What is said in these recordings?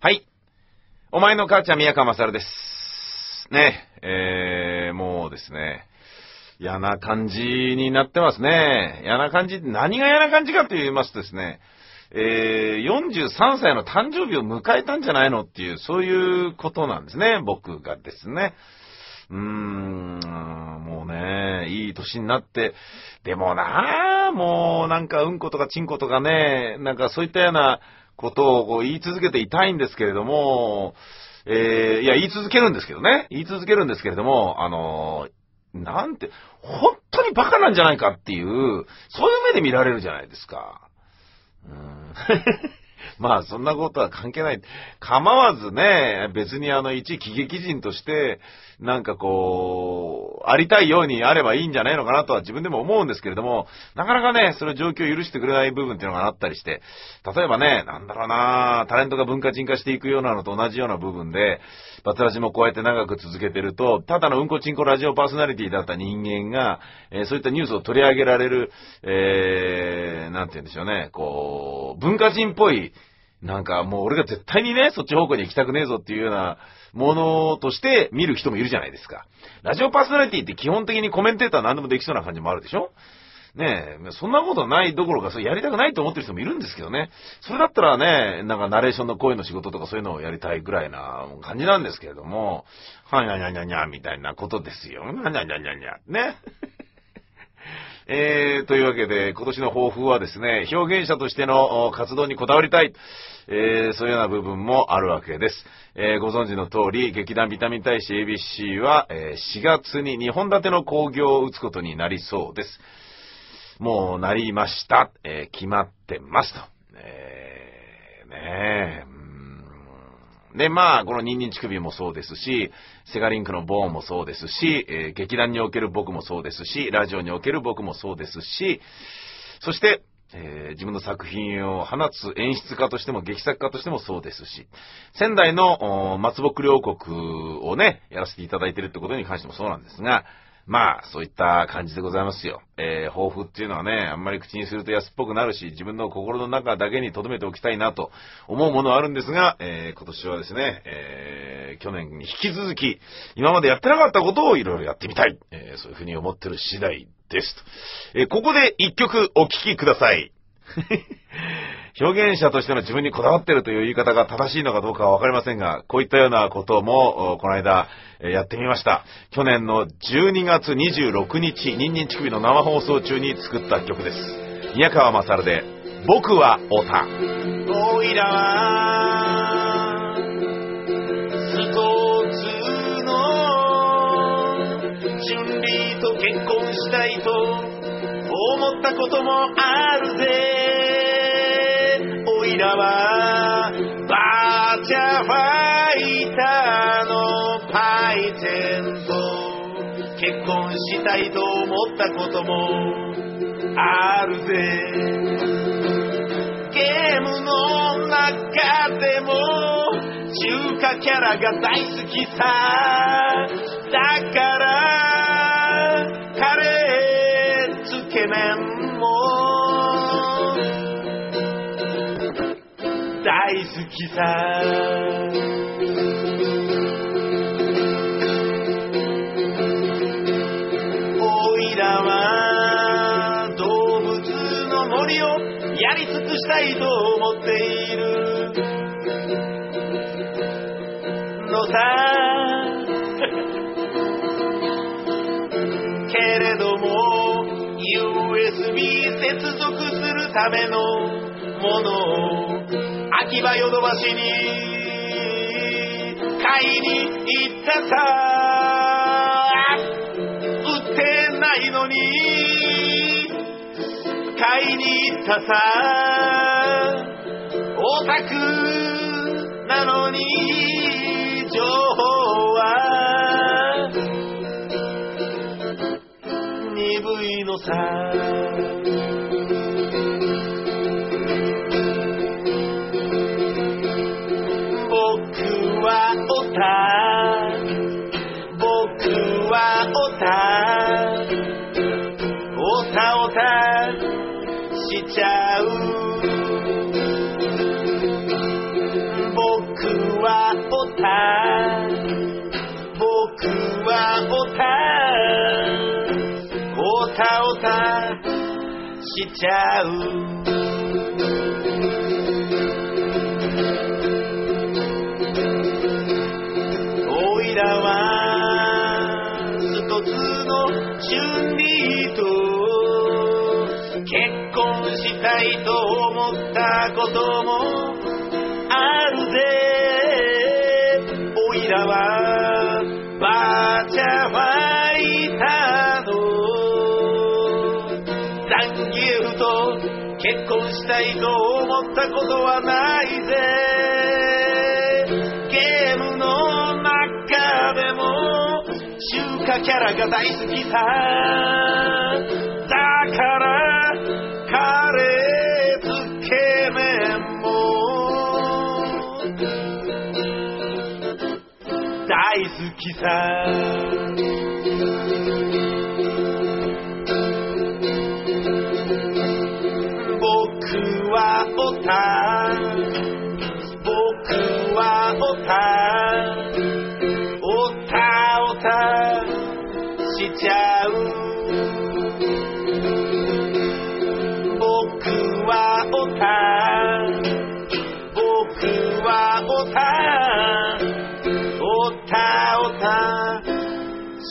はい。お前の母ちゃん宮川勝です。ね、えー、もうですね、嫌な感じになってますね。嫌な感じ、何が嫌な感じかと言いますとですね、えー、43歳の誕生日を迎えたんじゃないのっていう、そういうことなんですね、僕がですね。うーん、もうね、いい年になって、でもなもうなんかうんことかちんことかね、なんかそういったようなことをこう言い続けていたいんですけれども、えー、いや、言い続けるんですけどね。言い続けるんですけれども、あのー、なんて、本当にバカなんじゃないかっていう、そういう目で見られるじゃないですか。うん。まあ、そんなことは関係ない。構わずね、別にあの、一喜劇人として、なんかこう、ありたいようにあればいいんじゃないのかなとは自分でも思うんですけれども、なかなかね、それ状況を許してくれない部分っていうのがあったりして、例えばね、なんだろうなタレントが文化人化していくようなのと同じような部分で、バツラジもこうやって長く続けてると、ただのうんこちんこラジオパーソナリティだった人間が、えー、そういったニュースを取り上げられる、えー、なんて言うんでしょうね、こう、文化人っぽい、なんかもう俺が絶対にね、そっち方向に行きたくねえぞっていうようなものとして見る人もいるじゃないですか。ラジオパーソナリティって基本的にコメンテーター何でもできそうな感じもあるでしょ？ねえ、そんなことないどころか、それやりたくないと思ってる人もいるんですけどね。それだったらね、なんかナレーションの声の仕事とかそういうのをやりたいぐらいな感じなんですけれども、はにゃにゃにゃにゃみたいなことですよ。はにゃにゃにゃにゃにゃ。ね。えー、というわけで、今年の抱負はですね、表現者としての活動にこだわりたい。えー、そういうような部分もあるわけです。えー、ご存知の通り、劇団ビタミン大使 ABC は、えー、4月に2本立ての興行を打つことになりそうです。もうなりました。え、決まってますと。えー、ねえ、で、まあ、このニンニン乳首もそうですし、セガリンクのボーンもそうですし、えー、劇団における僕もそうですし、ラジオにおける僕もそうですし、そして、えー、自分の作品を放つ演出家としても劇作家としてもそうですし、仙台の松木両国をね、やらせていただいてるってことに関してもそうなんですが、まあ、そういった感じでございますよ。えー、抱負っていうのはね、あんまり口にすると安っぽくなるし、自分の心の中だけに留めておきたいなと思うものはあるんですが、えー、今年はですね、えー、去年に引き続き、今までやってなかったことをいろいろやってみたい。えー、そういうふうに思ってる次第ですと。えー、ここで一曲お聴きください。表現者としての自分にこだわってるという言い方が正しいのかどうかはわかりませんが、こういったようなことも、この間、やってみました。去年の12月26日、ニンニン乳首の生放送中に作った曲です。宮川勝で、僕はオタ。おいらは、スポーツの、順利と結婚したいと思ったこともあるぜ。いらはバーチャファイターのパイセンと結婚したいと思ったこともあるぜ。ゲームの中でも中華キャラが大好きさ。だからきさおいらは動物の森をやり尽くしたいと思っているのさ。けれども USB 接続するためのものを秋葉ヨドバシに。買いに行ったさ。売ってないのに。買いに行ったさ。オタクなのに。情報は。鈍いのさ。しちゃう。おいらは一つの春理と結婚したいと思ったこともあるぜ。おいらはバーチャファ結婚したいと思ったことはないぜ。ゲームの中でも中華キャラが大好きさ。だからカレーつけ麺も大好きさ。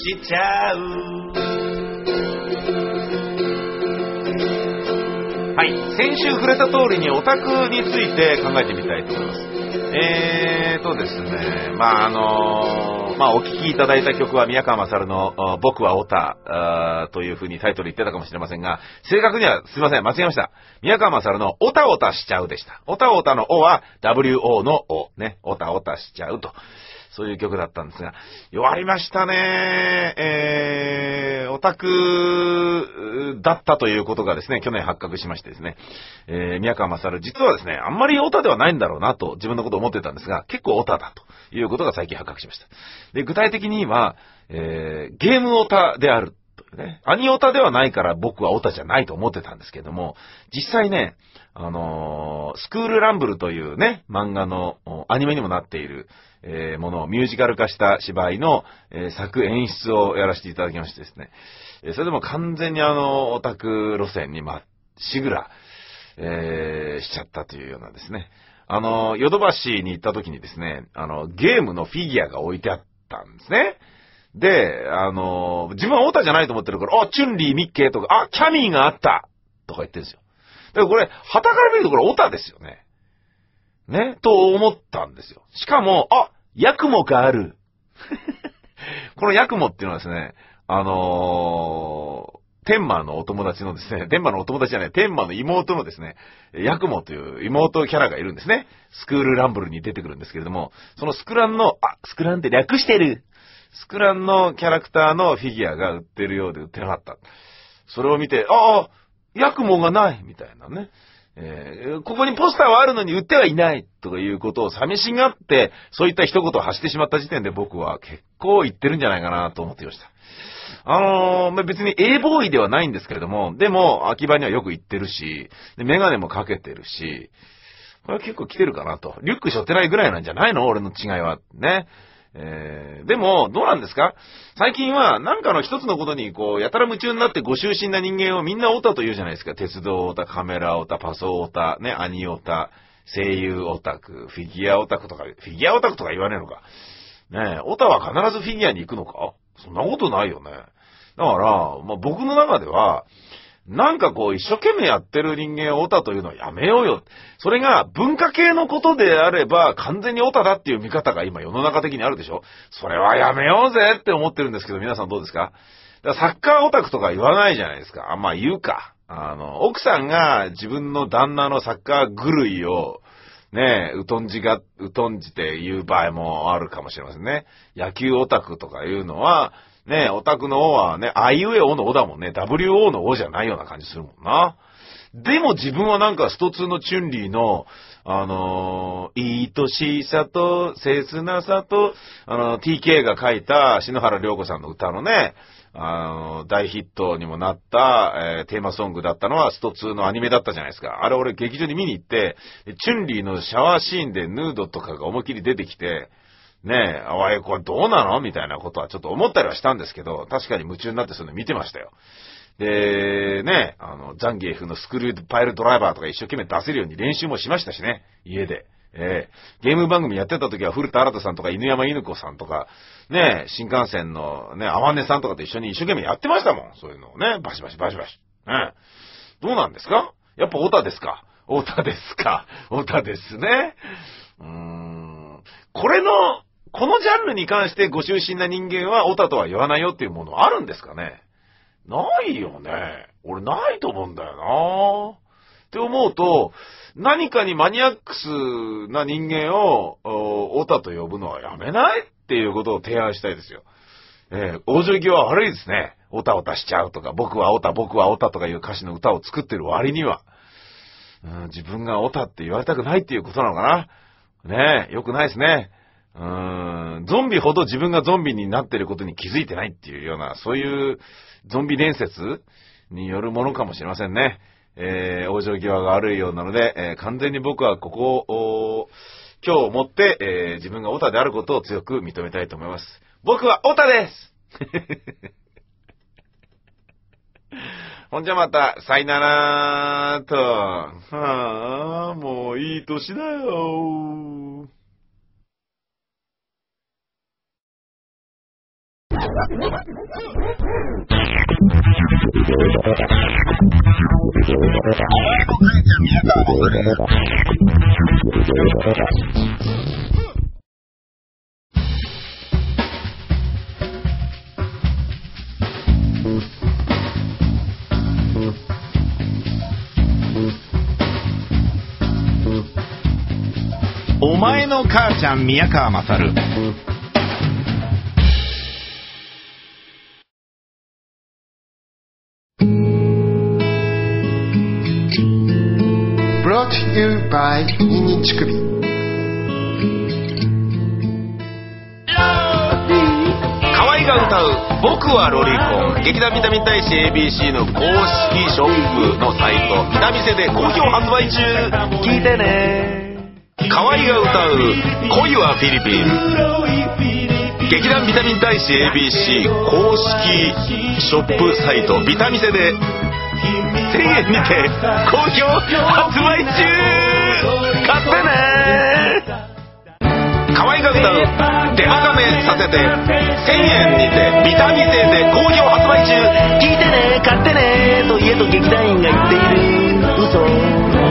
しちゃうはい。先週触れた通りにオタクについて考えてみたいと思います。えーとですね、まああのまあお聴きいただいた曲は宮川勝の僕はオタという風にタイトル言ってたかもしれませんが、正確にはすいません、間違えました。宮川勝のオタオタしちゃうでした。オタオタのオは WO のオ、ね、オタオタしちゃうと。そういう曲だったんですが、弱りましたね。えー、オタクだったということがですね、去年発覚しましてですね、えー、宮川勝、実はですね、あんまりオタではないんだろうなと自分のこと思ってたんですが、結構オタだということが最近発覚しました。で、具体的には、えー、ゲームオタであるとね、アニオタではないから僕はオタじゃないと思ってたんですけども、実際ね、あのースクールランブルというね、漫画のアニメにもなっている、えーものをミュージカル化した芝居の、えー作演出をやらせていただきましてですね、えそれでも完全にあの、オタク路線にまっしぐら、えーしちゃったというようなですね、あの、ヨドバシに行った時にですね、あの、ゲームのフィギュアが置いてあったんですね。で、あの、自分はオタじゃないと思ってるから、あ、チュンリー、ミッケーとか、あ、キャミーがあったとか言ってるんですよ。だからこれ、旗から見るとこれオタですよね。ね？と思ったんですよ。しかも、あ、ヤクモがある。このヤクモっていうのはですね、あのー天馬のお友達のですね、天馬のお友達じゃない、天馬の妹のですね、ヤクモという妹キャラがいるんですね。スクールランブルに出てくるんですけれども、そのスクランの、あ、スクランって略してるスクランのキャラクターのフィギュアが売ってるようで売ってなかった。それを見て、ああ、ヤクモがないみたいなね。えーここにポスターはあるのに売ってはいないとかいうことを寂しがって、そういった一言を発してしまった時点で僕は結構言ってるんじゃないかなと思っていました。あのーまあ別に A ボーイではないんですけれども、でも秋葉にはよく行ってるし、でメガネもかけてるし、これは結構来てるかなと。リュック背負ってないぐらいなんじゃないの？俺の違いは。ね。えーでも、どうなんですか？最近は、なんかの一つのことに、こう、やたら夢中になってご就寝な人間をみんなオタと言うじゃないですか。鉄道オタ、カメラオタ、パソオタ、ね、アニオタ、声優オタク、フィギュアオタクとか、フィギュアオタクとか言わねえのか。ねえ、オタは必ずフィギュアに行くのか？そんなことないよね。だから、まあ、僕の中では、なんかこう、一生懸命やってる人間をオタというのはやめようよ。それが文化系のことであれば、完全にオタだっていう見方が今世の中的にあるでしょそれはやめようぜって思ってるんですけど、皆さんどうですか？だからサッカーオタクとか言わないじゃないですか。あん、まあ言うか。あの、奥さんが自分の旦那のサッカー狂いを、ねえ、うとんじが、うとんじて言う場合もあるかもしれませんね。野球オタクとかいうのは、ねえ、オタクの O はね、あいうえおの O だもんね。WO の O じゃないような感じするもんな。でも自分はなんかスト2のチュンリーの、あのー、愛しさと切なさと、あの、TK が書いた篠原涼子さんの歌のね、あの、大ヒットにもなった、えーテーマソングだったのはスト2のアニメだったじゃないですか。あれ俺劇場に見に行って、チュンリーのシャワーシーンでヌードとかが思いっきり出てきて、ねえ、あい、これどうなの？みたいなことはちょっと思ったりはしたんですけど、確かに夢中になってそういうの見てましたよ。で、ね、あの、ザンギエフのスクリューパイルドライバーとか一生懸命出せるように練習もしましたしね、家で。えー、ゲーム番組やってた時は古田新太さんとか犬山犬子さんとか、ね、新幹線のね、あわねさんとかと一緒に一生懸命やってましたもん。そういうのをね、バシバシバシバシ。ね。どうなんですか？やっぱオタですか？オタですか？オタですね。うーん。これの、このジャンルに関してご就寝な人間はオタとは言わないよっていうものあるんですかね？ないよね。俺ないと思うんだよなって思うと、何かにマニアックスな人間を、オタと呼ぶのはやめないっていうことを提案したいですよ。えー、往生際は悪いですね。オタオタしちゃうとか、僕はオタ、僕はオタとかいう歌詞の歌を作ってる割には。うん、自分がオタって言われたくないっていうことなのかな。ねえ、よくないですね。うーん、ゾンビほど自分がゾンビになってることに気づいてないっていうような、そういうゾンビ伝説によるものかもしれませんね。えー、往生際が悪いようなので、えー、完全に僕はここを、今日をもって、えー、自分がオタであることを強く認めたいと思います。僕はオタです ほんじゃまた、さいならーと。はあ、もういい歳だよ。お前の母ちゃん宮川勝。Brought to you by ニンニン乳首河合が歌う「僕はロリコン」劇団ビタミン大使 ABC の公式ショップのサイトビタミセで好評発売中聞いてね河合が歌う「恋はフィリピン」劇団ビタミン大使 ABC 公式ショップサイトビタミセで1000円にて好評発売中買ってね可愛かった出はがめさせて1000円にてビタミン店で好評発売中聞いてね買ってねと家と劇団員が言っている嘘